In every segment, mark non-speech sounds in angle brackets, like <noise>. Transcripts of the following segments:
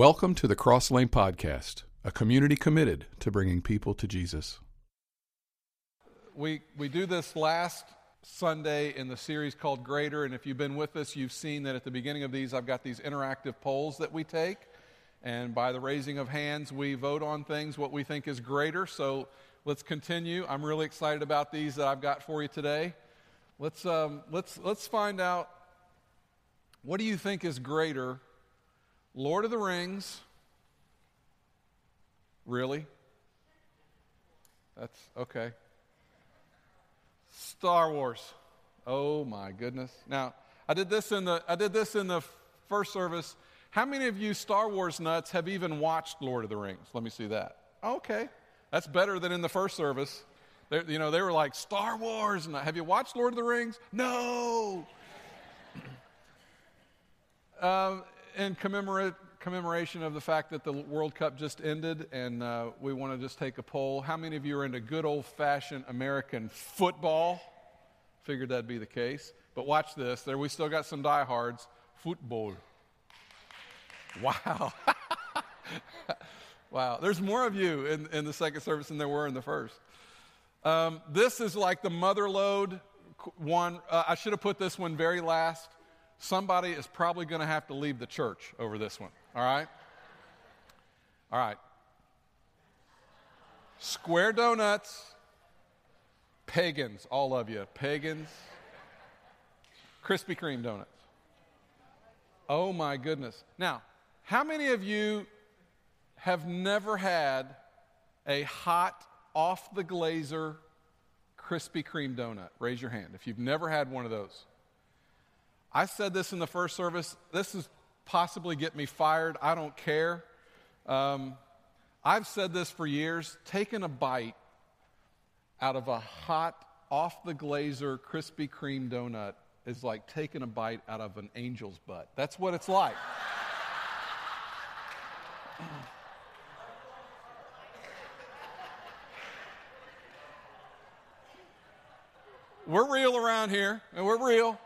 Welcome to the Cross Lane Podcast, a community committed to bringing people to Jesus. We, we do this last Sunday in the series called Greater, and if you've been with us, you've seen that at the beginning of these, I've got these interactive polls that we take. And by the raising of hands, we vote on things what we think is greater. So let's continue. I'm really excited about these that I've got for you today. Let's, um, let's, let's find out what do you think is greater Lord of the Rings. Really? That's okay. Star Wars. Oh my goodness. Now, I did this in the I did this in the first service. How many of you Star Wars nuts have even watched Lord of the Rings? Let me see that. Okay. That's better than in the first service. They're, you know, they were like Star Wars and have you watched Lord of the Rings? No. <clears throat> um, in commemorate, commemoration of the fact that the World Cup just ended, and uh, we want to just take a poll. How many of you are into good old fashioned American football? Figured that'd be the case. But watch this. There, we still got some diehards. Football. Wow. <laughs> wow. There's more of you in, in the second service than there were in the first. Um, this is like the mother lode one. Uh, I should have put this one very last somebody is probably going to have to leave the church over this one. All right? All right. Square donuts, pagans, all of you, pagans, Krispy Kreme donuts. Oh my goodness. Now, how many of you have never had a hot, off the glazer Krispy Kreme donut? Raise your hand if you've never had one of those. I said this in the first service. This is possibly get me fired. I don't care. Um, I've said this for years. Taking a bite out of a hot, off the glazer Krispy Kreme donut is like taking a bite out of an angel's butt. That's what it's like. we're real around here, and we're real.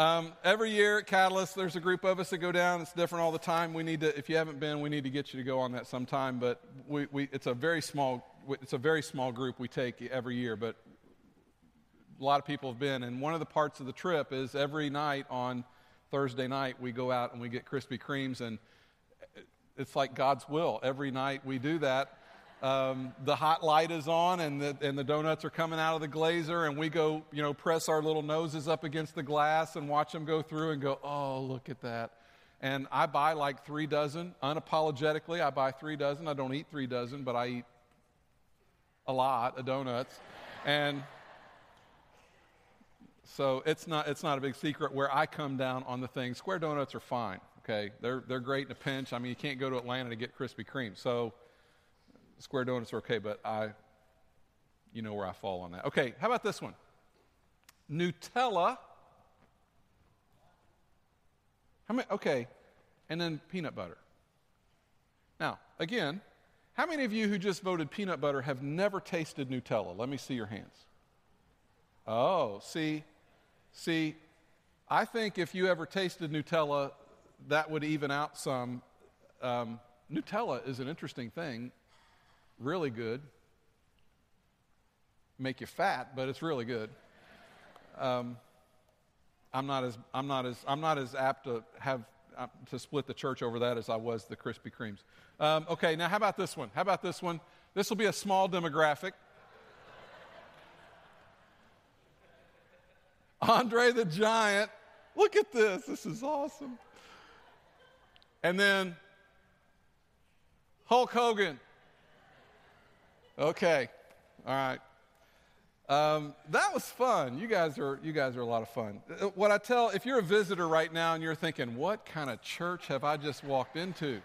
Um, every year at Catalyst, there's a group of us that go down. It's different all the time. We need to, if you haven't been, we need to get you to go on that sometime. But we, we, it's a very small, it's a very small group we take every year. But a lot of people have been, and one of the parts of the trip is every night on Thursday night we go out and we get Krispy Kremes, and it's like God's will. Every night we do that. Um, the hot light is on and the, and the donuts are coming out of the glazer and we go you know press our little noses up against the glass and watch them go through and go oh look at that. And i buy like three dozen. Unapologetically i buy three dozen. I don't eat three dozen but i eat a lot of donuts. And so it's not it's not a big secret where i come down on the thing. Square donuts are fine okay? They're they're great in a pinch. I mean you can't go to atlanta to get krispy kreme. So square donuts are okay, but I, you know where I fall on that. Okay, how about this one? Nutella. How many? Okay, and then peanut butter. Now, again, how many of you who just voted peanut butter have never tasted Nutella? Let me see your hands. Oh, see, see, I think if you ever tasted Nutella, that would even out some. Um, Nutella is an interesting thing really good. Make you fat, but it's really good. Um, I'm not as I'm not as I'm not as apt to have uh, to split the church over that as I was the Krispy Kremes. Um, okay, now how about this one? How about this one? This will be a small demographic. <laughs> Andre the Giant. Look at this. This is awesome. And then Hulk Hogan. Okay, all right. Um, that was fun. You guys are you guys are a lot of fun. Uh, what I tell if you're a visitor right now and you're thinking, what kind of church have I just walked into?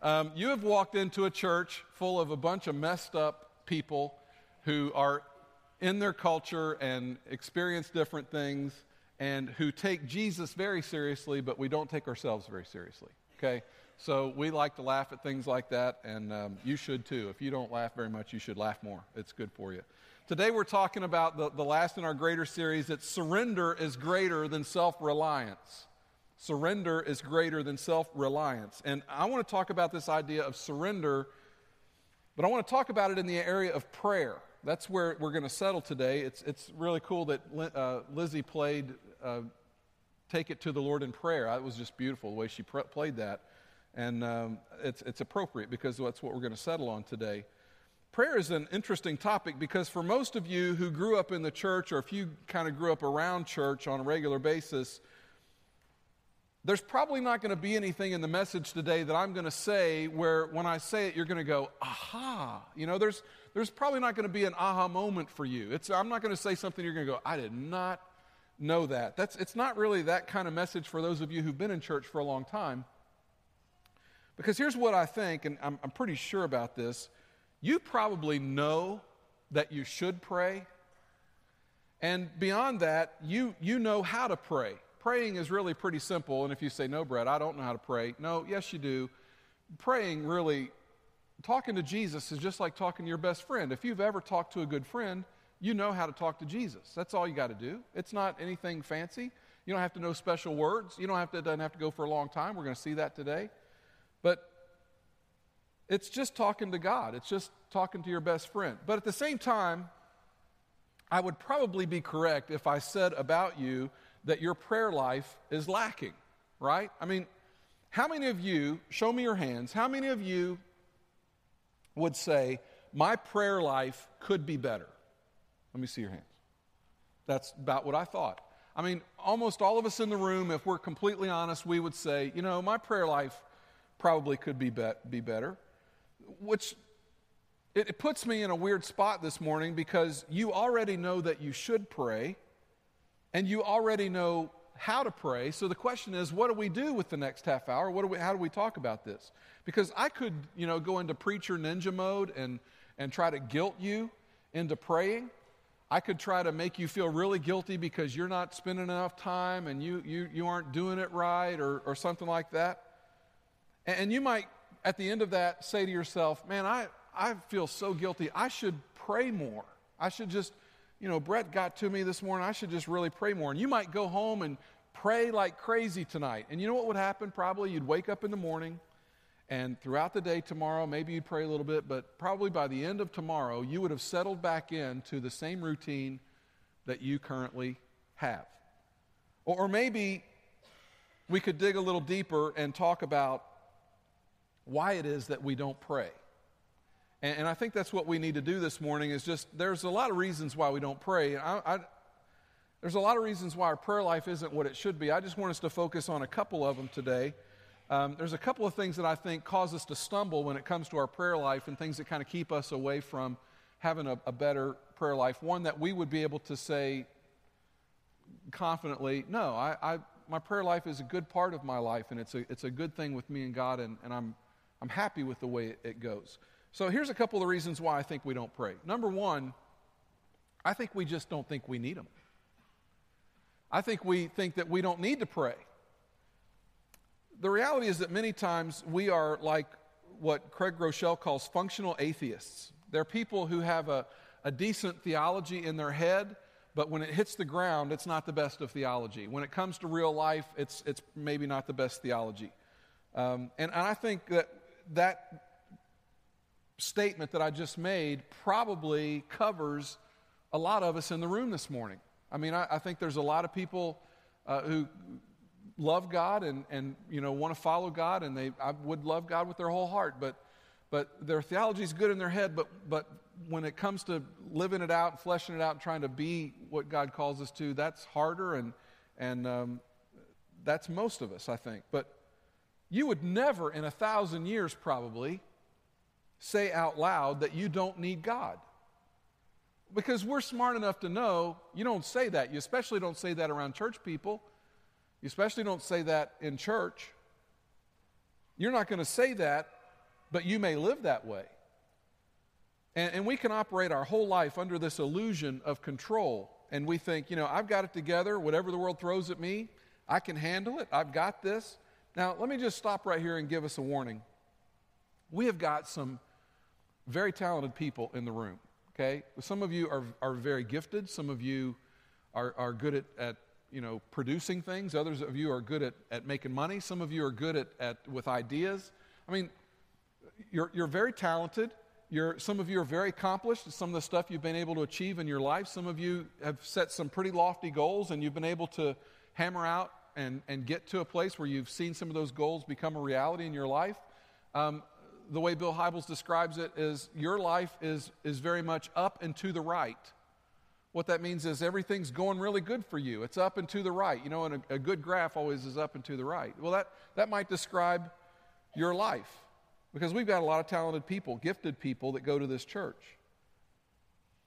Um, you have walked into a church full of a bunch of messed up people who are in their culture and experience different things and who take Jesus very seriously, but we don't take ourselves very seriously. Okay? So we like to laugh at things like that, and um, you should too. If you don't laugh very much, you should laugh more. It's good for you. Today we're talking about the, the last in our greater series that surrender is greater than self reliance. Surrender is greater than self reliance. And I want to talk about this idea of surrender, but I want to talk about it in the area of prayer. That's where we're going to settle today. It's, it's really cool that uh, Lizzie played uh, Take It to the Lord in Prayer. It was just beautiful the way she pr- played that. And um, it's, it's appropriate because that's what we're going to settle on today. Prayer is an interesting topic because for most of you who grew up in the church, or if you kind of grew up around church on a regular basis, there's probably not going to be anything in the message today that I'm going to say where when I say it, you're going to go, aha. You know, there's, there's probably not going to be an aha moment for you. It's, I'm not going to say something you're going to go, I did not know that. That's, it's not really that kind of message for those of you who've been in church for a long time. Because here's what I think, and I'm, I'm pretty sure about this. You probably know that you should pray. And beyond that, you, you know how to pray. Praying is really pretty simple. And if you say, no, Brett, I don't know how to pray. No, yes, you do. Praying really, talking to Jesus is just like talking to your best friend. If you've ever talked to a good friend, you know how to talk to Jesus. That's all you got to do. It's not anything fancy. You don't have to know special words. You don't have to, doesn't have to go for a long time. We're going to see that today. But it's just talking to God, it's just talking to your best friend. But at the same time, I would probably be correct if I said about you that your prayer life is lacking, right? I mean, how many of you, show me your hands, how many of you would say, my prayer life could be better? Let me see your hands. That's about what I thought. I mean, almost all of us in the room, if we're completely honest, we would say, you know, my prayer life probably could be, be, be better. Which it, it puts me in a weird spot this morning because you already know that you should pray and you already know how to pray. So the question is, what do we do with the next half hour? What do we, how do we talk about this? Because I could, you know, go into preacher ninja mode and, and try to guilt you into praying. I could try to make you feel really guilty because you're not spending enough time and you, you, you aren't doing it right or, or something like that. And you might, at the end of that, say to yourself, man, I, I feel so guilty. I should pray more. I should just, you know, Brett got to me this morning. I should just really pray more. And you might go home and pray like crazy tonight. And you know what would happen? Probably you'd wake up in the morning and throughout the day tomorrow, maybe you'd pray a little bit, but probably by the end of tomorrow, you would have settled back into the same routine that you currently have. Or, or maybe we could dig a little deeper and talk about why it is that we don't pray. And, and, I think that's what we need to do this morning is just, there's a lot of reasons why we don't pray. I, I, there's a lot of reasons why our prayer life isn't what it should be. I just want us to focus on a couple of them today. Um, there's a couple of things that I think cause us to stumble when it comes to our prayer life and things that kind of keep us away from having a, a better prayer life. One that we would be able to say confidently, no, I, I, my prayer life is a good part of my life and it's a, it's a good thing with me and God, and, and I'm, I'm happy with the way it, goes. So here's a couple of reasons why I think we don't pray. Number one, I think we just don't think we need them. I think we think that we don't need to pray. The reality is that many times we are like what Craig Groeschel calls functional atheists. They're people who have a, a decent theology in their head, but when it hits the ground, it's not the best of theology. When it comes to real life, it's, it's maybe not the best theology. Um, and, and I think that that statement that I just made probably covers a lot of us in the room this morning. I mean, I, I think there's a lot of people uh, who love God and, and you know want to follow God, and they I would love God with their whole heart, but but their theology is good in their head, but but when it comes to living it out, fleshing it out, and trying to be what God calls us to, that's harder, and and um, that's most of us, I think. But you would never, in a thousand years, probably, say out loud that you don't need God. Because we're smart enough to know you don't say that. You especially don't say that around church people. You especially don't say that in church. You're not going to say that, but you may live that way. And, and, we can operate our whole life under this illusion of control. And we think, you know, I've got it together. Whatever the world throws at me, I can handle it. I've got this. Now, let me just stop right here and give us a warning. We have got some very talented people in the room, okay? Some of you are, are very gifted, some of you are, are good at, at you know, producing things. Others of you are good at, at making money. Some of you are good at, at with ideas. I mean, you're, you're very talented. You're, some of you are very accomplished. Some of the stuff you've been able to achieve in your life. Some of you have set some pretty lofty goals and you've been able to hammer out and, and get to a place where you've seen some of those goals become a reality in your life. Um, the way Bill Hybels describes it is your life is, is very much up and to the right. What that means is everything's going really good for you. It's up and to the right. You know, and a, a good graph always is up and to the right. Well, that, that might describe your life. Because we've got a lot of talented people, gifted people that go to this church.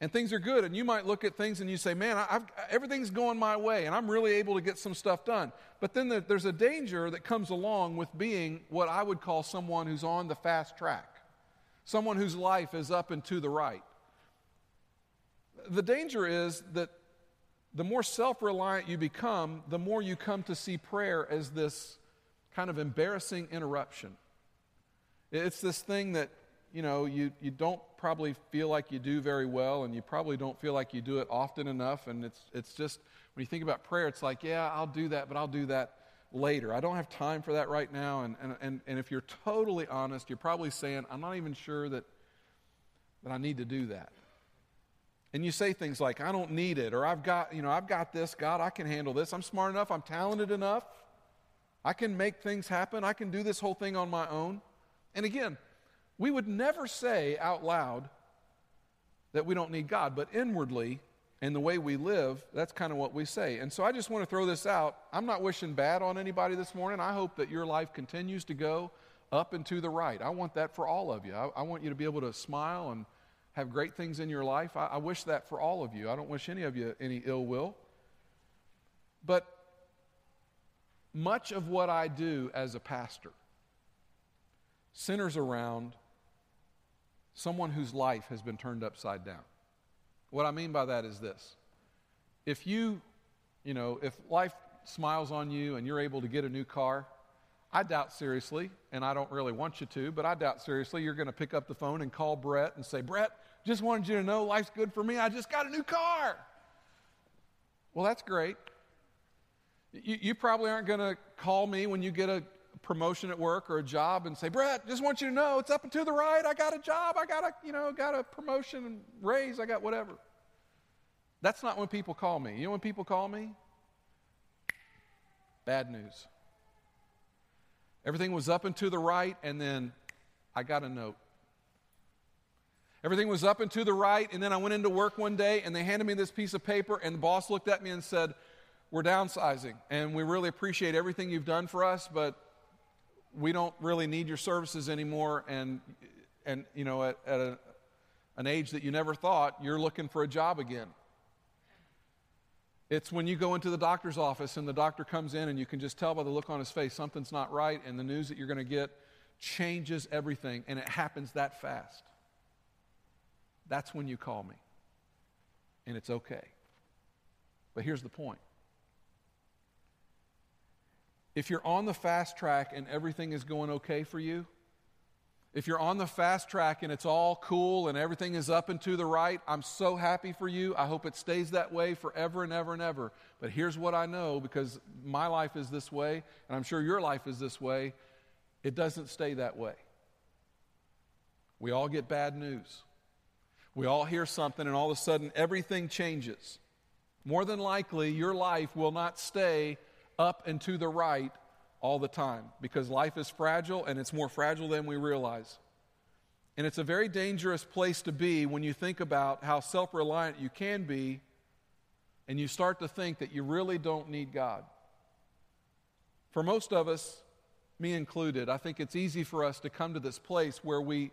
And things are good. And you might look at things and you say, man, I've, everything's going my way and I'm really able to get some stuff done. But then there, there's a danger that comes along with being what I would call someone who's on the fast track, someone whose life is up and to the right. The danger is that the more self reliant you become, the more you come to see prayer as this kind of embarrassing interruption. It's this thing that, you know, you, you don't probably feel like you do very well, and you probably don't feel like you do it often enough. And it's, it's just, when you think about prayer, it's like, yeah, I'll do that, but I'll do that later. I don't have time for that right now. And, and, and, and if you're totally honest, you're probably saying, I'm not even sure that, that I need to do that. And you say things like, I don't need it, or I've got, you know, I've got this, God, I can handle this. I'm smart enough, I'm talented enough. I can make things happen. I can do this whole thing on my own. And again, we would never say out loud that we don't need God, but inwardly, in the way we live, that's kind of what we say. And so I just want to throw this out. I'm not wishing bad on anybody this morning. I hope that your life continues to go up and to the right. I want that for all of you. I, I want you to be able to smile and have great things in your life. I, I wish that for all of you. I don't wish any of you any ill will. But much of what I do as a pastor centers around someone whose life has been turned upside down. What I mean by that is this if you, you know, if life smiles on you and you're able to get a new car, I doubt seriously, and I don't really want you to, but I doubt seriously you're going to pick up the phone and call Brett and say, Brett, just wanted you to know life's good for me. I just got a new car. Well, that's great. You, you probably aren't going to call me when you get a promotion at work or a job and say, Brett, just want you to know it's up and to the right. I got a job. I got a, you know, got a promotion and raise. I got whatever. That's not when people call me. You know when people call me? Bad news. Everything was up and to the right, and then I got a note. Everything was up and to the right, and then I went into work one day and they handed me this piece of paper, and the boss looked at me and said, We're downsizing, and we really appreciate everything you've done for us, but we don't really need your services anymore, and, and you know, at, at a, an age that you never thought, you're looking for a job again. It's when you go into the doctor's office and the doctor comes in and you can just tell by the look on his face something's not right, and the news that you're going to get changes everything, and it happens that fast. That's when you call me. And it's okay. But here's the point if you're on the fast track and everything is going okay for you, if you're on the fast track and it's all cool and everything is up and to the right, I'm so happy for you. I hope it stays that way forever and ever and ever. But here's what I know because my life is this way, and I'm sure your life is this way it doesn't stay that way. We all get bad news. We all hear something, and all of a sudden everything changes. More than likely, your life will not stay up and to the right all the time because life is fragile and it's more fragile than we realize. And it's a very dangerous place to be when you think about how self reliant you can be and you start to think that you really don't need God. For most of us, me included, I think it's easy for us to come to this place where we,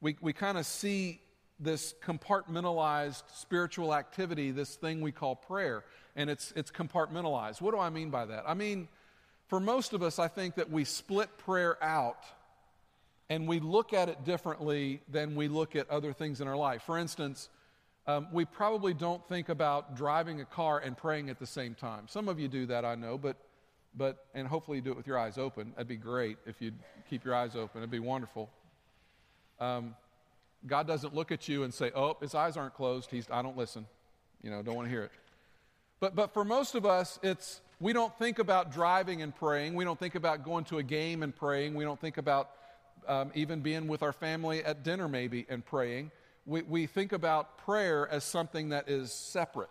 we, we kind of see this compartmentalized spiritual activity, this thing we call prayer and it's, it's compartmentalized. What do I mean by that? I mean, for most of us, I think that we split prayer out and we look at it differently than we look at other things in our life. For instance, um, we probably don't think about driving a car and praying at the same time. Some of you do that, I know, but, but and hopefully you do it with your eyes open. That'd be great if you'd keep your eyes open. It'd be wonderful. Um, God doesn't look at you and say, "Oh, his eyes aren't closed. He's I don't listen." You know, don't want to hear it. But, but for most of us, it's we don't think about driving and praying. We don't think about going to a game and praying. We don't think about um, even being with our family at dinner, maybe, and praying. We, we think about prayer as something that is separate.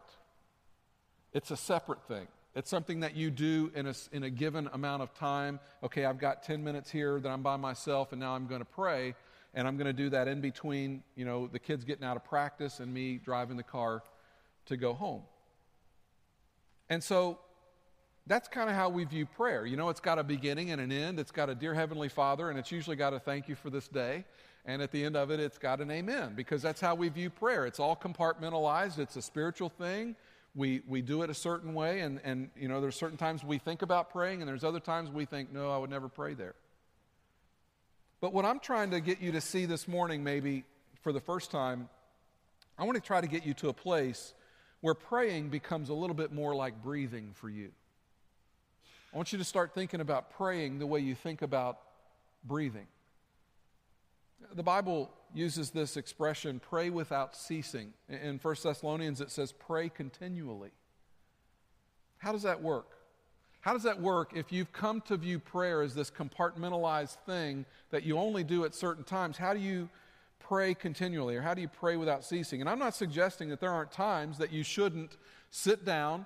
It's a separate thing. It's something that you do in a, in a given amount of time. Okay, I've got 10 minutes here that I'm by myself, and now I'm going to pray. And I'm going to do that in between, you know, the kids getting out of practice and me driving the car to go home. And so that's kind of how we view prayer. You know, it's got a beginning and an end. It's got a dear Heavenly Father, and it's usually got a thank you for this day. And at the end of it, it's got an amen, because that's how we view prayer. It's all compartmentalized, it's a spiritual thing. We, we do it a certain way, and, and you know, there's certain times we think about praying, and there's other times we think, no, I would never pray there. But what I'm trying to get you to see this morning, maybe for the first time, I want to try to get you to a place where praying becomes a little bit more like breathing for you. I want you to start thinking about praying the way you think about breathing. The Bible uses this expression, pray without ceasing. In 1 Thessalonians, it says, pray continually. How does that work? How does that work if you've come to view prayer as this compartmentalized thing that you only do at certain times? How do you pray continually or how do you pray without ceasing? And I'm not suggesting that there aren't times that you shouldn't sit down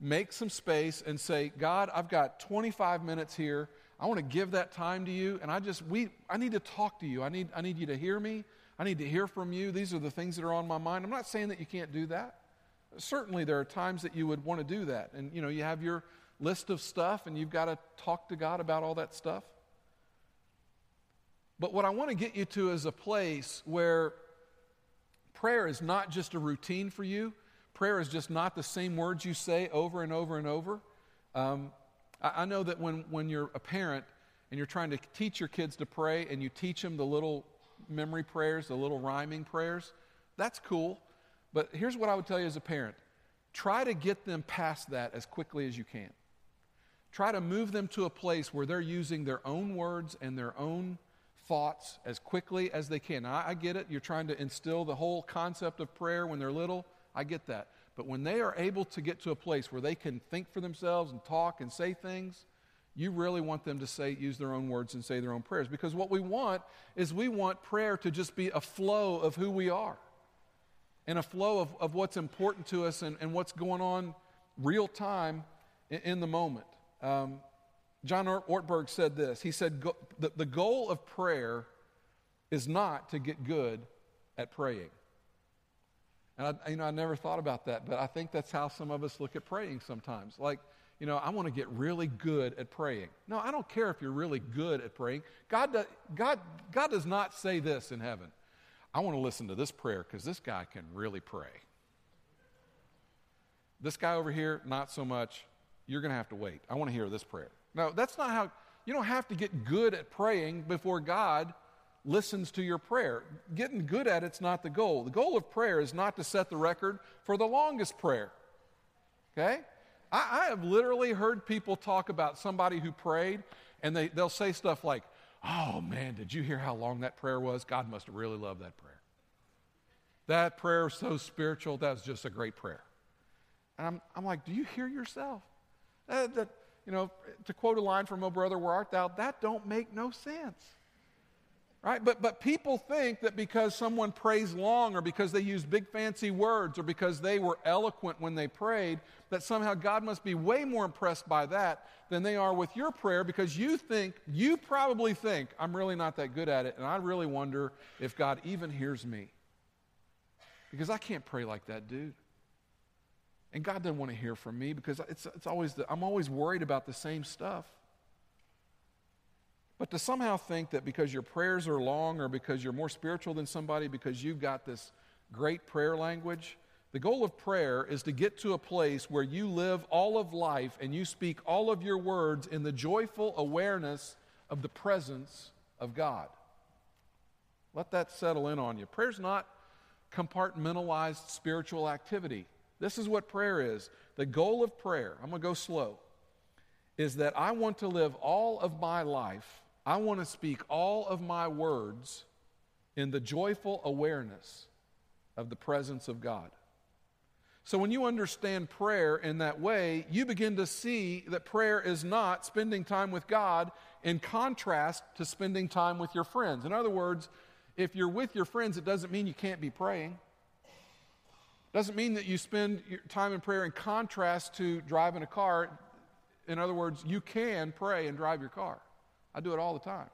make some space and say, God, I've got 25 minutes here. I want to give that time to you. And I just, we, I need to talk to you. I need, I need you to hear me. I need to hear from you. These are the things that are on my mind. I'm not saying that you can't do that. Certainly, there are times that you would want to do that. And, you know, you have your list of stuff and you've got to talk to God about all that stuff. But what I want to get you to is a place where prayer is not just a routine for you, prayer is just not the same words you say over and over and over. Um, I, I know that when, when you're a parent and you're trying to teach your kids to pray and you teach them the little memory prayers, the little rhyming prayers, that's cool. But here's what I would tell you as a parent try to get them past that as quickly as you can. Try to move them to a place where they're using their own words and their own thoughts as quickly as they can. Now, I get it. You're trying to instill the whole concept of prayer when they're little. I get that. But when they are able to get to a place where they can think for themselves and talk and say things, you really want them to say, use their own words and say their own prayers. Because what we want is we want prayer to just be a flow of who we are and a flow of, of what's important to us and, and what's going on real time in, in the moment. Um, John Ortberg said this. He said, the, goal of prayer is not to get good at praying. And I, you know, I never thought about that, but I think that's how some of us look at praying sometimes. Like, you know, I want to get really good at praying. No, I don't care if you're really good at praying. God, does, God, God does not say this in heaven. I want to listen to this prayer because this guy can really pray. This guy over here, not so much. You're going to have to wait. I want to hear this prayer. No, that's not how, you don't have to get good at praying before God listens to your prayer. Getting good at it's not the goal. The goal of prayer is not to set the record for the longest prayer. Okay? I, I have literally heard people talk about somebody who prayed, and they, they'll say stuff like, Oh man, did you hear how long that prayer was? God must have really loved that prayer. That prayer was so spiritual. That was just a great prayer. And I'm, I'm like, Do you hear yourself? That, you know, to quote a line from O Brother, Where Art Thou? That don't make no sense. Right? But, but people think that because someone prays long or because they use big fancy words or because they were eloquent when they prayed, that somehow God must be way more impressed by that than they are with your prayer because you think, you probably think, I'm really not that good at it, and I really wonder if God even hears me. Because I can't pray like that, dude. And God doesn't want to hear from me because it's, it's always the, I'm always worried about the same stuff. But to somehow think that because your prayers are long or because you're more spiritual than somebody, because you've got this great prayer language, the goal of prayer is to get to a place where you live all of life and you speak all of your words in the joyful awareness of the presence of God. Let that settle in on you. Prayer's not compartmentalized spiritual activity. This is what prayer is. The goal of prayer, I'm going to go slow, is that I want to live all of my life I want to speak all of my words in the joyful awareness of the presence of God. So when you understand prayer in that way, you begin to see that prayer is not spending time with God in contrast to spending time with your friends. In other words, if you're with your friends, it doesn't mean you can't be praying. Doesn't mean that you spend your time in prayer in contrast to driving a car. In other words, you can pray and drive your car. I do it all the time.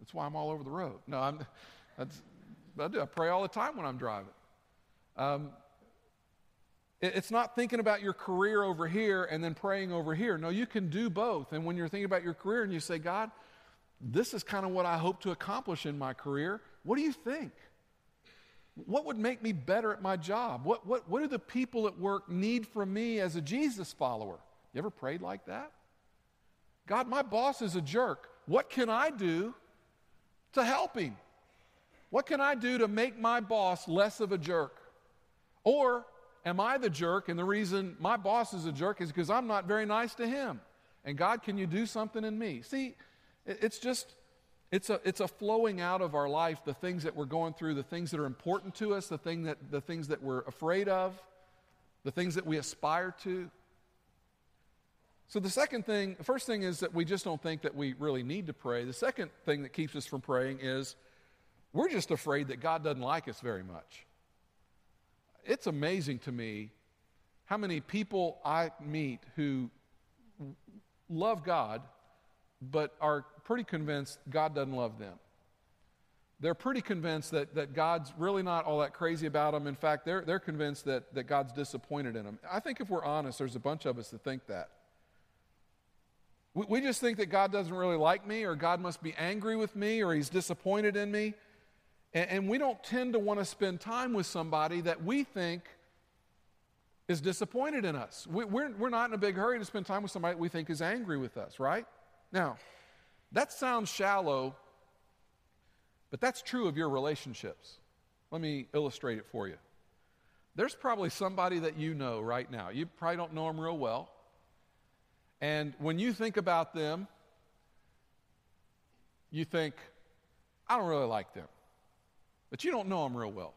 That's why I'm all over the road. No, I'm, that's, I do. I pray all the time when I'm driving. Um, it's not thinking about your career over here and then praying over here. No, you can do both. And when you're thinking about your career and you say, God, this is kind of what I hope to accomplish in my career, what do you think? What would make me better at my job? What, what, what do the people at work need from me as a Jesus follower? You ever prayed like that? God, my boss is a jerk. What can I do to help him? What can I do to make my boss less of a jerk? Or am I the jerk? And the reason my boss is a jerk is because I'm not very nice to him. And God, can you do something in me? See, it's just, it's a, it's a flowing out of our life, the things that we're going through, the things that are important to us, the, thing that, the things that we're afraid of, the things that we aspire to. So, the second thing, the first thing is that we just don't think that we really need to pray. The second thing that keeps us from praying is we're just afraid that God doesn't like us very much it's amazing to me how many people I meet who love God, but are pretty convinced God doesn't love them. They're pretty convinced that, that God's really not all that crazy about them. In fact, they're, they're convinced that, that God's disappointed in them. I think if we're honest, there's a bunch of us that think that. We, we just think that God doesn't really like me, or God must be angry with me, or he's disappointed in me. And, and we don't tend to want to spend time with somebody that we think is disappointed in us. We, we're, we're not in a big hurry to spend time with somebody we think is angry with us, right? Now, that sounds shallow, but that's true of your relationships. Let me illustrate it for you. There's probably somebody that you know right now. You probably don't know them real well. And when you think about them, you think, I don't really like them but you don't know them real well.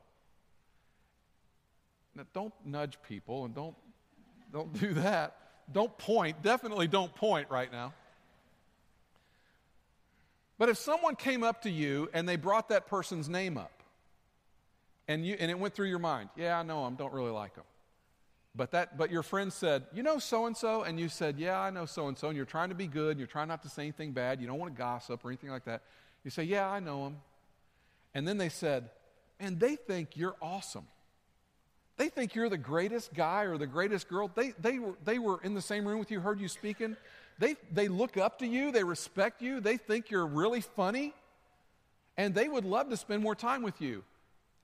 Now, don't nudge people and don't, don't do that. Don't point. Definitely don't point right now. But if someone came up to you and they brought that person's name up, and, you, and it went through your mind, yeah, I know them, don't really like them. But, that, but your friend said, You know so and so? And you said, Yeah, I know so and so. And you're trying to be good, and you're trying not to say anything bad. You don't want to gossip or anything like that. You say, Yeah, I know him. And then they said, and they think you're awesome. They think you're the greatest guy or the greatest girl. They, they, were, they were in the same room with you, heard you speaking. They, they look up to you, they respect you, they think you're really funny, and they would love to spend more time with you.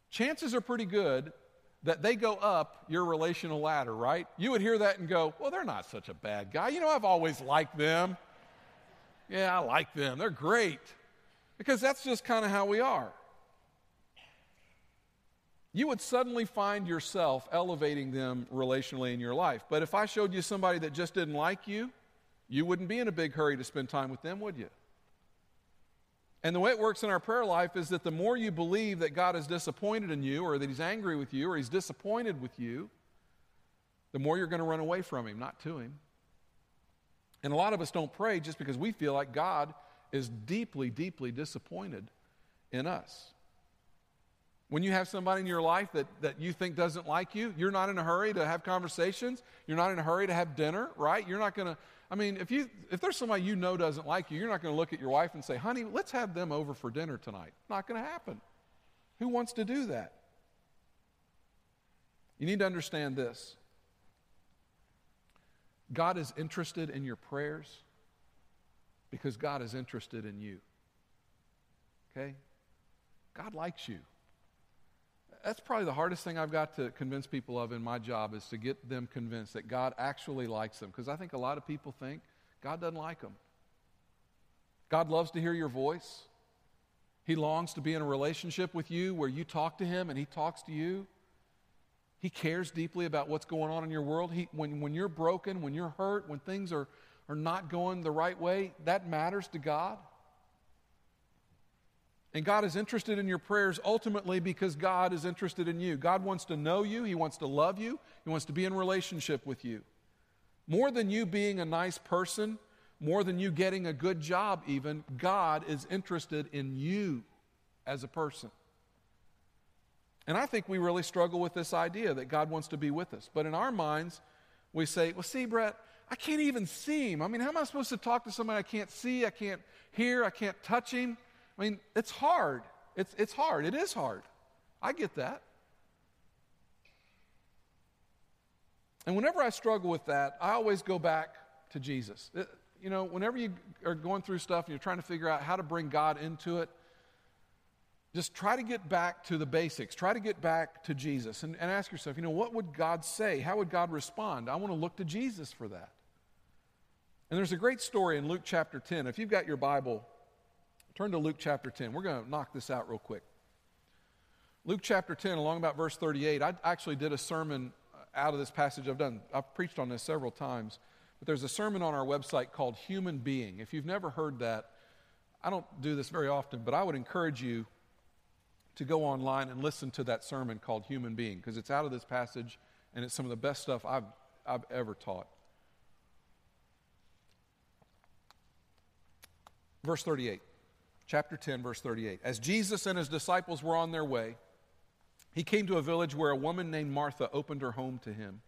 Chances are pretty good that they go up your relational ladder, right? You would hear that and go, Well, they're not such a bad guy. You know, I've always liked them. Yeah, I like them. They're great. Because that's just kind of how we are you would suddenly find yourself elevating them relationally in your life. But if I showed you somebody that just didn't like you, you wouldn't be in a big hurry to spend time with them, would you? And the way it works in our prayer life is that the more you believe that God is disappointed in you, or that He's angry with you, or He's disappointed with you, the more you're going to run away from Him, not to Him. And a lot of us don't pray just because we feel like God is deeply, deeply disappointed in us. When you have somebody in your life that, that you think doesn't like you, you're not in a hurry to have conversations. You're not in a hurry to have dinner, right? You're not going to, I mean, if, you, if there's somebody you know doesn't like you, you're not going to look at your wife and say, honey, let's have them over for dinner tonight. Not going to happen. Who wants to do that? You need to understand this God is interested in your prayers because God is interested in you. Okay? God likes you that's probably the hardest thing I've got to convince people of in my job is to get them convinced that God actually likes them. Because I think a lot of people think God doesn't like them. God loves to hear your voice. He longs to be in a relationship with you where you talk to Him and He talks to you. He cares deeply about what's going on in your world. He, when, when you're broken, when you're hurt, when things are, are not going the right way, that matters to God. And God is interested in your prayers ultimately because God is interested in you. God wants to know you, He wants to love you, He wants to be in relationship with you. More than you being a nice person, more than you getting a good job, even, God is interested in you as a person. And I think we really struggle with this idea that God wants to be with us. But in our minds, we say, well, see, Brett, I can't even see him. I mean, how am I supposed to talk to somebody I can't see, I can't hear, I can't touch him? I mean, it's hard. It's, it's hard. It is hard. I get that. And whenever I struggle with that, I always go back to Jesus. It, you know, whenever you are going through stuff and you're trying to figure out how to bring God into it, just try to get back to the basics. Try to get back to Jesus and, and ask yourself, you know, what would God say? How would God respond? I want to look to Jesus for that. And there's a great story in Luke chapter 10. If you've got your Bible, Turn to Luke chapter 10. We're going to knock this out real quick. Luke chapter 10, along about verse 38. I actually did a sermon uh, out of this passage. I've done, I've preached on this several times. But there's a sermon on our website called Human Being. If you've never heard that, I don't do this very often, but I would encourage you to go online and listen to that sermon called Human Being because it's out of this passage and it's some of the best stuff I've, I've ever taught. Verse 38 chapter 10, verse 38. As Jesus and his disciples were on their way, he came to a village where a woman named Martha opened her home to him.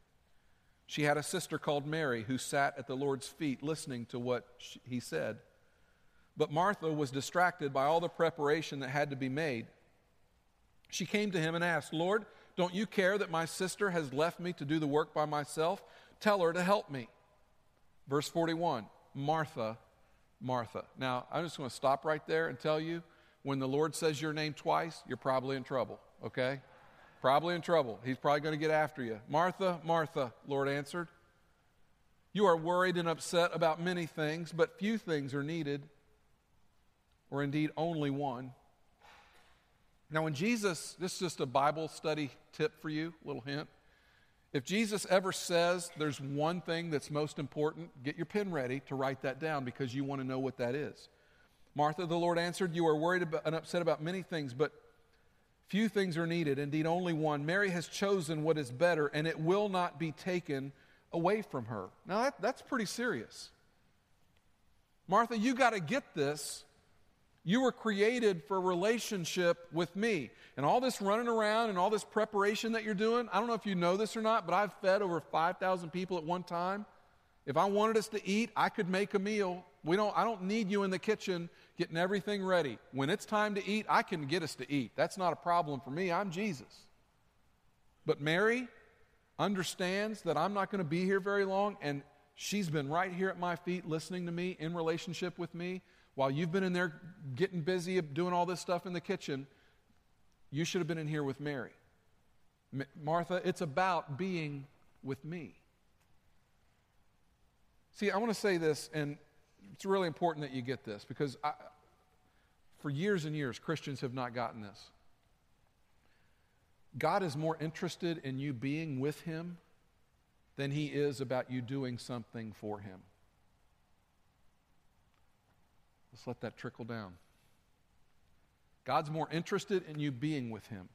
She had a sister called Mary who sat at the Lord's feet listening to what he said. But Martha was distracted by all the preparation that had to be made. She came to him and asked, Lord, don't you care that my sister has left me to do the work by myself? Tell her to help me. Verse 41 Martha Martha. Now, I'm just going to stop right there and tell you when the Lord says your name twice, you're probably in trouble, okay? Probably in trouble. He's probably going to get after you. Martha, Martha, Lord answered. You are worried and upset about many things, but few things are needed, or indeed only one. Now, when Jesus, this is just a Bible study tip for you, little hint. If Jesus ever says there's one thing that's most important, get your pen ready to write that down because you want to know what that is. Martha, the Lord answered, You are worried about, and upset about many things, but few things are needed, indeed, only one. Mary has chosen what is better, and it will not be taken away from her. Now, that, that's pretty serious. Martha, you got to get this you were created for relationship with me. And all this running around and all this preparation that you're doing, I don't know if you know this or not, but I've fed over 5,000 people at one time. If I wanted us to eat, I could make a meal. We don't, I don't need you in the kitchen getting everything ready. When it's time to eat, I can get us to eat. That's not a problem for me. I'm Jesus. But Mary understands that I'm not going to be here very long, and she's been right here at my feet listening to me in relationship with me while you've been in there getting busy doing all this stuff in the kitchen, you should have been in here with Mary. Martha, it's about being with me. See, I want to say this, and it's really important that you get this because I, for years and years, Christians have not gotten this. God is more interested in you being with Him than He is about you doing something for Him. Let that trickle down. God's more interested in you being with Him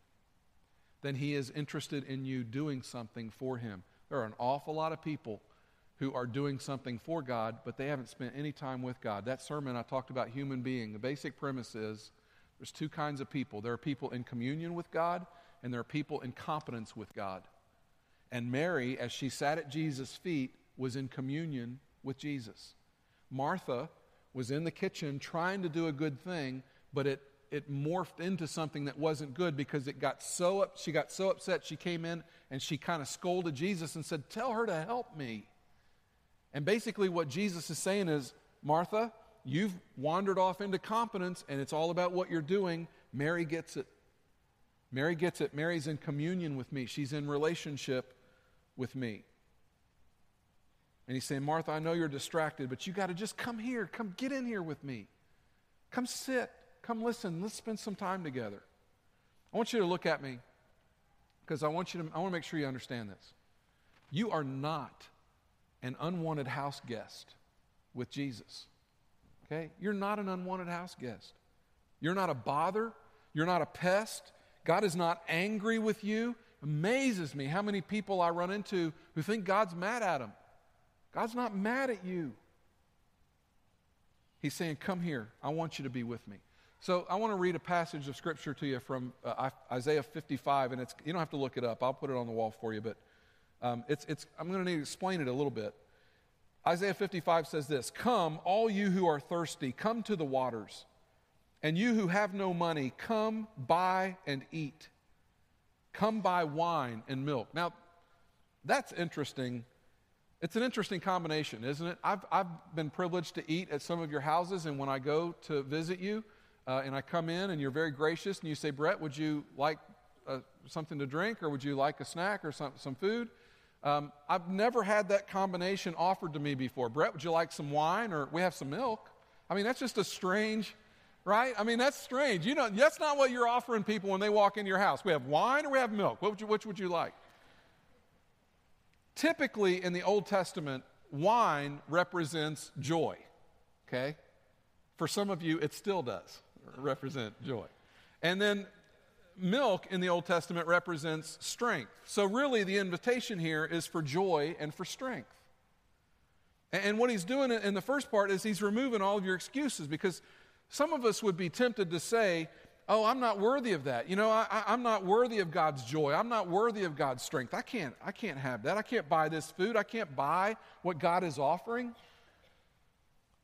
than He is interested in you doing something for Him. There are an awful lot of people who are doing something for God, but they haven't spent any time with God. That sermon I talked about human being. The basic premise is there's two kinds of people there are people in communion with God, and there are people in competence with God. And Mary, as she sat at Jesus' feet, was in communion with Jesus. Martha was in the kitchen trying to do a good thing, but it, it morphed into something that wasn't good because it got so up, she got so upset she came in and she kind of scolded Jesus and said, Tell her to help me. And basically, what Jesus is saying is, Martha, you've wandered off into competence and it's all about what you're doing. Mary gets it. Mary gets it. Mary's in communion with me, she's in relationship with me. And he's saying, Martha, I know you're distracted, but you got to just come here. Come get in here with me. Come sit. Come listen. Let's spend some time together. I want you to look at me because I want you to I want to make sure you understand this. You are not an unwanted house guest with Jesus. Okay? You're not an unwanted house guest. You're not a bother. You're not a pest. God is not angry with you. Amazes me how many people I run into who think God's mad at them. God's not mad at you. He's saying, Come here. I want you to be with me. So I want to read a passage of scripture to you from uh, Isaiah 55, and it's, you don't have to look it up. I'll put it on the wall for you, but um, it's, it's, I'm going to need to explain it a little bit. Isaiah 55 says this Come, all you who are thirsty, come to the waters. And you who have no money, come buy and eat. Come buy wine and milk. Now, that's interesting. It's an interesting combination, isn't it? I've, I've been privileged to eat at some of your houses, and when I go to visit you, uh, and I come in and you're very gracious, and you say, Brett, would you like uh, something to drink, or would you like a snack or some, some food? Um, I've never had that combination offered to me before. Brett, would you like some wine, or we have some milk? I mean, that's just a strange right? I mean, that's strange. You know, that's not what you're offering people when they walk into your house. We have wine or we have milk. What would you, which would you like? Typically, in the Old Testament, wine represents joy, okay? For some of you, it still does represent joy. And then milk in the Old Testament represents strength. So, really, the invitation here is for joy and for strength. And what he's doing in the first part is he's removing all of your excuses because some of us would be tempted to say, Oh, I'm not worthy of that. You know, I, am not worthy of God's joy. I'm not worthy of God's strength. I can't, I can't have that. I can't buy this food. I can't buy what God is offering.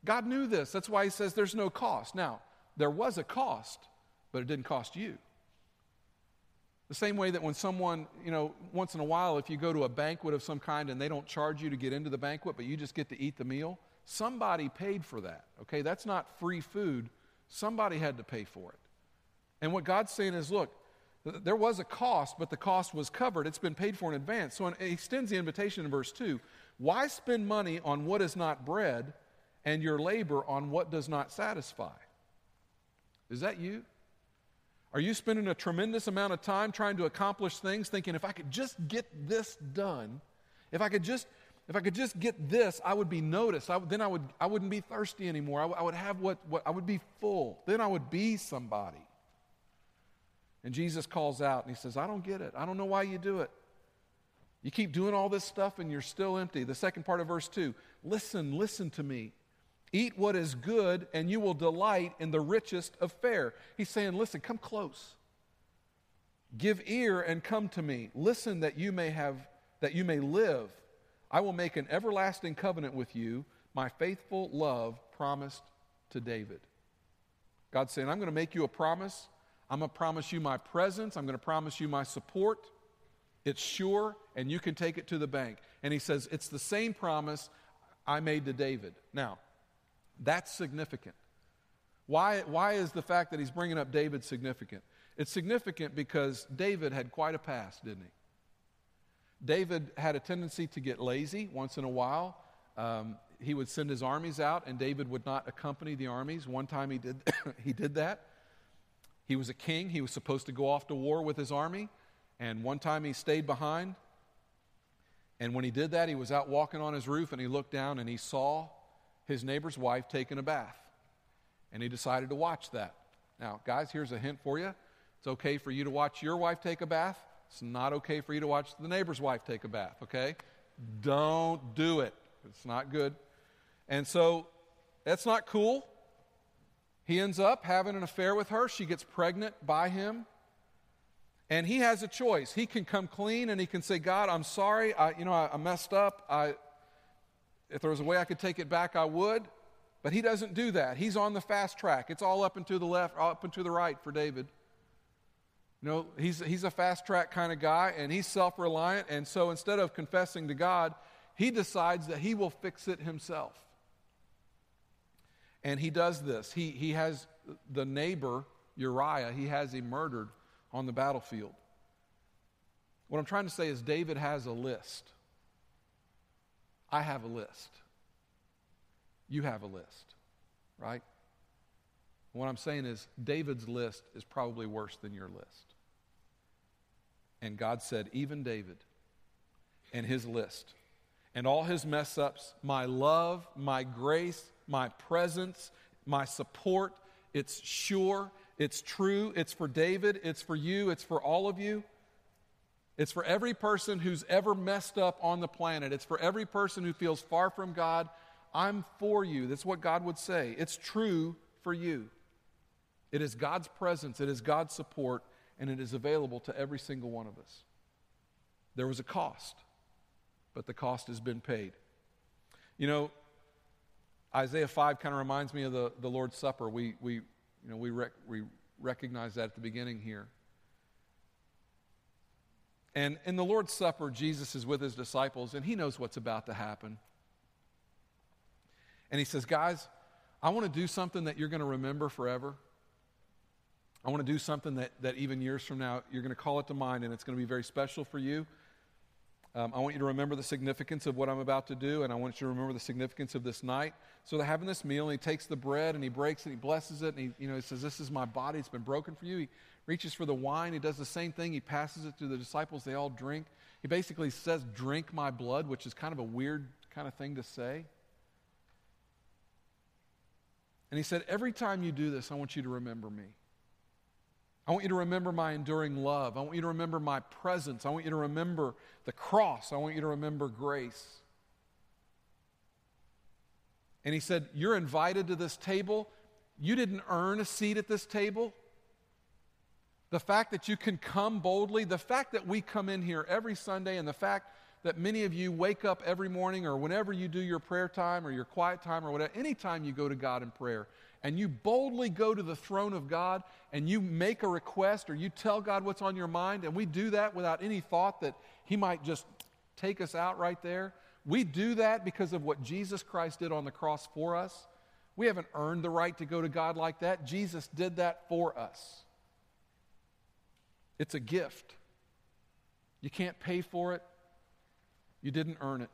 God knew this. That's why He says there's no cost. Now, there was a cost, but it didn't cost you. The same way that when someone, you know, once in a while, if you go to a banquet of some kind and they don't charge you to get into the banquet, but you just get to eat the meal, somebody paid for that. Okay, that's not free food Somebody had to pay for it. And what God's saying is look, there was a cost, but the cost was covered. It's been paid for in advance. So he extends the invitation in verse 2 Why spend money on what is not bread and your labor on what does not satisfy? Is that you? Are you spending a tremendous amount of time trying to accomplish things, thinking if I could just get this done, if I could just if I could just get this, I would be noticed. I, then I, would, I wouldn't be thirsty anymore. I, would have what, what, I would be full. Then I would be somebody. And Jesus calls out and he says, I don't get it. I don't know why you do it. You keep doing all this stuff and you're still empty. The second part of verse 2 listen, listen to me. Eat what is good, and you will delight in the richest of fare. He's saying, Listen, come close. Give ear and come to me. Listen that you may have, that you may live. I will make an everlasting covenant with you, my faithful love promised to David. God's saying, I'm going to make you a promise. I'm going to promise you my presence. I'm going to promise you my support. It's sure, and you can take it to the bank. And he says, It's the same promise I made to David. Now, that's significant. Why, why is the fact that he's bringing up David significant? It's significant because David had quite a past, didn't he? David had a tendency to get lazy once in a while. Um, he would send his armies out, and David would not accompany the armies. One time he did, <coughs> he did that. He was a king. He was supposed to go off to war with his army. And one time he stayed behind. And when he did that, he was out walking on his roof and he looked down and he saw his neighbor's wife taking a bath. And he decided to watch that. Now, guys, here's a hint for you it's okay for you to watch your wife take a bath. It's not okay for you to watch the neighbor's wife take a bath, okay? Don't do it. It's not good. And so that's not cool. He ends up having an affair with her. She gets pregnant by him. And he has a choice. He can come clean and he can say, God, I'm sorry. I, you know, I, I messed up. I, if there was a way I could take it back, I would. But he doesn't do that. He's on the fast track. It's all up and to the left, up and to the right for David. You know, he's, he's a fast track kind of guy and he's self reliant. And so instead of confessing to God, he decides that he will fix it himself. And he does this. He, he has the neighbor, Uriah, he has him murdered on the battlefield. What I'm trying to say is David has a list. I have a list. You have a list, right? What I'm saying is, David's list is probably worse than your list. And God said, even David and his list and all his mess ups, my love, my grace, my presence, my support, it's sure It's true. It's for David. It's for you. It's for all of you. It's for every person who's ever messed up on the planet. It's for every person who feels far from God. I'm for you. That's what God would say. It's true for you. It is God's presence, it is God's support, and it is available to every single one of us. There was a cost, but the cost has been paid. You know, Isaiah 5 kind of reminds me of the, the Lord's Supper. We, we, you know, we, rec- we recognize that at the beginning here. And in the Lord's Supper, Jesus is with his disciples, and he knows what's about to happen. And he says, Guys, I want to do something that you're going to remember forever. I want to do something that, that even years from now, you're going to call it to mind, and it's going to be very special for you. Um, I want you to remember the significance of what I'm about to do, and I want you to remember the significance of this night. So they're having this meal, and he takes the bread and he breaks it, and he blesses it, and he, you know, he says, This is my body, it's been broken for you. He reaches for the wine, he does the same thing, he passes it to the disciples, they all drink. He basically says, Drink my blood, which is kind of a weird kind of thing to say. And he said, Every time you do this, I want you to remember me. I want you to remember my enduring love. I want you to remember my presence. I want you to remember the cross. I want you to remember grace. And he said, You're invited to this table. You didn't earn a seat at this table. The fact that you can come boldly, the fact that we come in here every Sunday, and the fact that many of you wake up every morning or whenever you do your prayer time or your quiet time or whatever, anytime you go to God in prayer, and you boldly go to the throne of God and you make a request or you tell God what's on your mind, and we do that without any thought that He might just take us out right there. We do that because of what Jesus Christ did on the cross for us. We haven't earned the right to go to God like that. Jesus did that for us. It's a gift. You can't pay for it, you didn't earn it.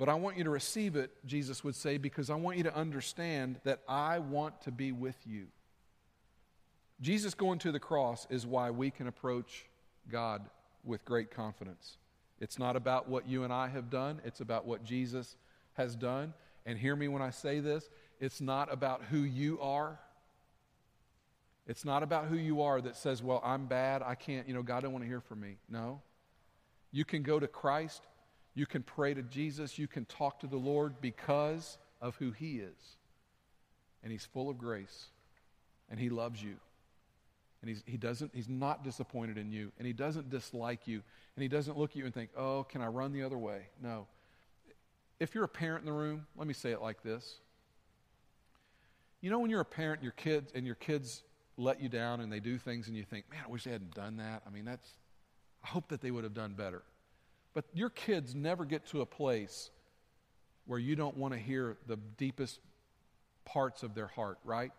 But I want you to receive it, Jesus would say, because I want you to understand that I want to be with you. Jesus going to the cross is why we can approach God with great confidence. It's not about what you and I have done, it's about what Jesus has done. And hear me when I say this it's not about who you are. It's not about who you are that says, well, I'm bad. I can't, you know, God don't want to hear from me. No. You can go to Christ you can pray to Jesus. You can talk to the Lord because of who He is. And He's full of grace. And He loves you. And he's, he doesn't, he's not disappointed in you. And He doesn't dislike you. And He doesn't look at you and think, oh, can I run the other way? No. If you're a parent in the room, let me say it like this. You know, when you're a parent, your kids and your kids let you down and they do things and you think, man, I wish they hadn't done that. I mean, that's, I hope that they would have done better. But your kids never get to a place where you don't want to hear the deepest parts of their heart, right?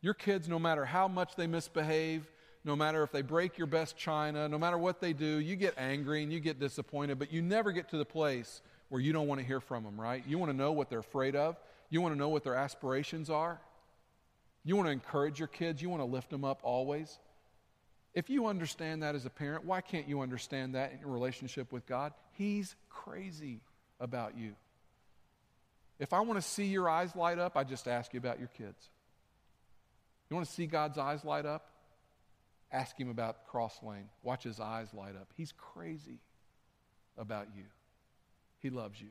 Your kids, no matter how much they misbehave, no matter if they break your best china, no matter what they do, you get angry and you get disappointed, but you never get to the place where you don't want to hear from them, right? You want to know what they're afraid of, you want to know what their aspirations are. You want to encourage your kids, you want to lift them up always. If you understand that as a parent, why can't you understand that in your relationship with God? He's crazy about you. If I want to see your eyes light up, I just ask you about your kids. You want to see God's eyes light up? Ask him about Cross Lane. Watch his eyes light up. He's crazy about you. He loves you.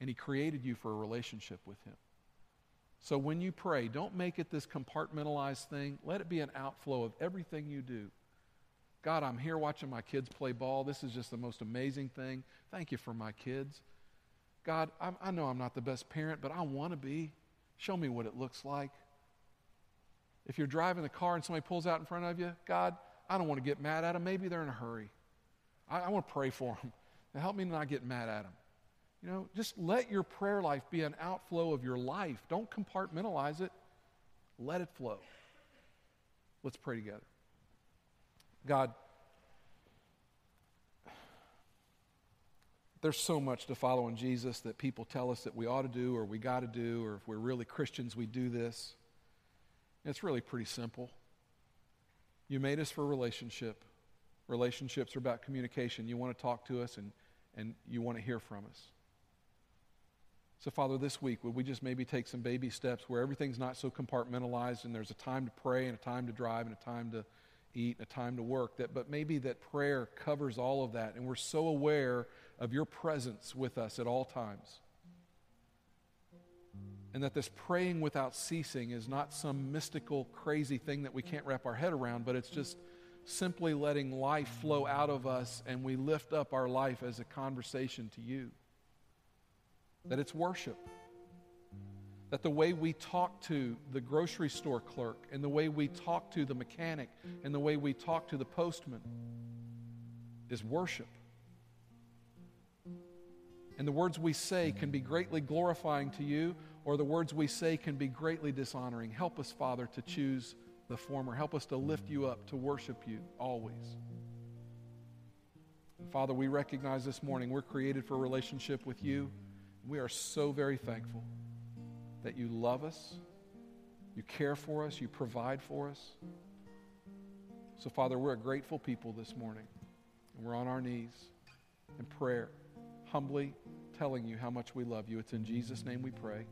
And he created you for a relationship with him. So when you pray, don't make it this compartmentalized thing. Let it be an outflow of everything you do. God, I'm here watching my kids play ball. This is just the most amazing thing. Thank you for my kids. God, I'm, i know I'm not the best parent, but I want to be. Show me what it looks like. If you're driving the car and somebody pulls out in front of you, God, I don't want to get mad at them. Maybe they're in a hurry. I, I want to pray for them. Now help me not get mad at them. You know, just let your prayer life be an outflow of your life. Don't compartmentalize it, let it flow. Let's pray together. God, there's so much to follow in Jesus that people tell us that we ought to do or we got to do, or if we're really Christians, we do this. It's really pretty simple. You made us for relationship. Relationships are about communication. You want to talk to us and, and you want to hear from us. So, Father, this week, would we just maybe take some baby steps where everything's not so compartmentalized and there's a time to pray and a time to drive and a time to eat and a time to work, that, but maybe that prayer covers all of that and we're so aware of your presence with us at all times. And that this praying without ceasing is not some mystical, crazy thing that we can't wrap our head around, but it's just simply letting life flow out of us and we lift up our life as a conversation to you that it's worship. That the way we talk to the grocery store clerk, and the way we talk to the mechanic, and the way we talk to the postman is worship. And the words we say can be greatly glorifying to you, or the words we say can be greatly dishonoring. Help us, Father, to choose the former. Help us to lift you up, to worship you always. Father, we recognize this morning we're created for a relationship with you. We are so very thankful that you love us, you care for us, you provide for us. So, Father, we're a grateful people this morning. We're on our knees in prayer, humbly telling you how much we love you. It's in Jesus' name we pray.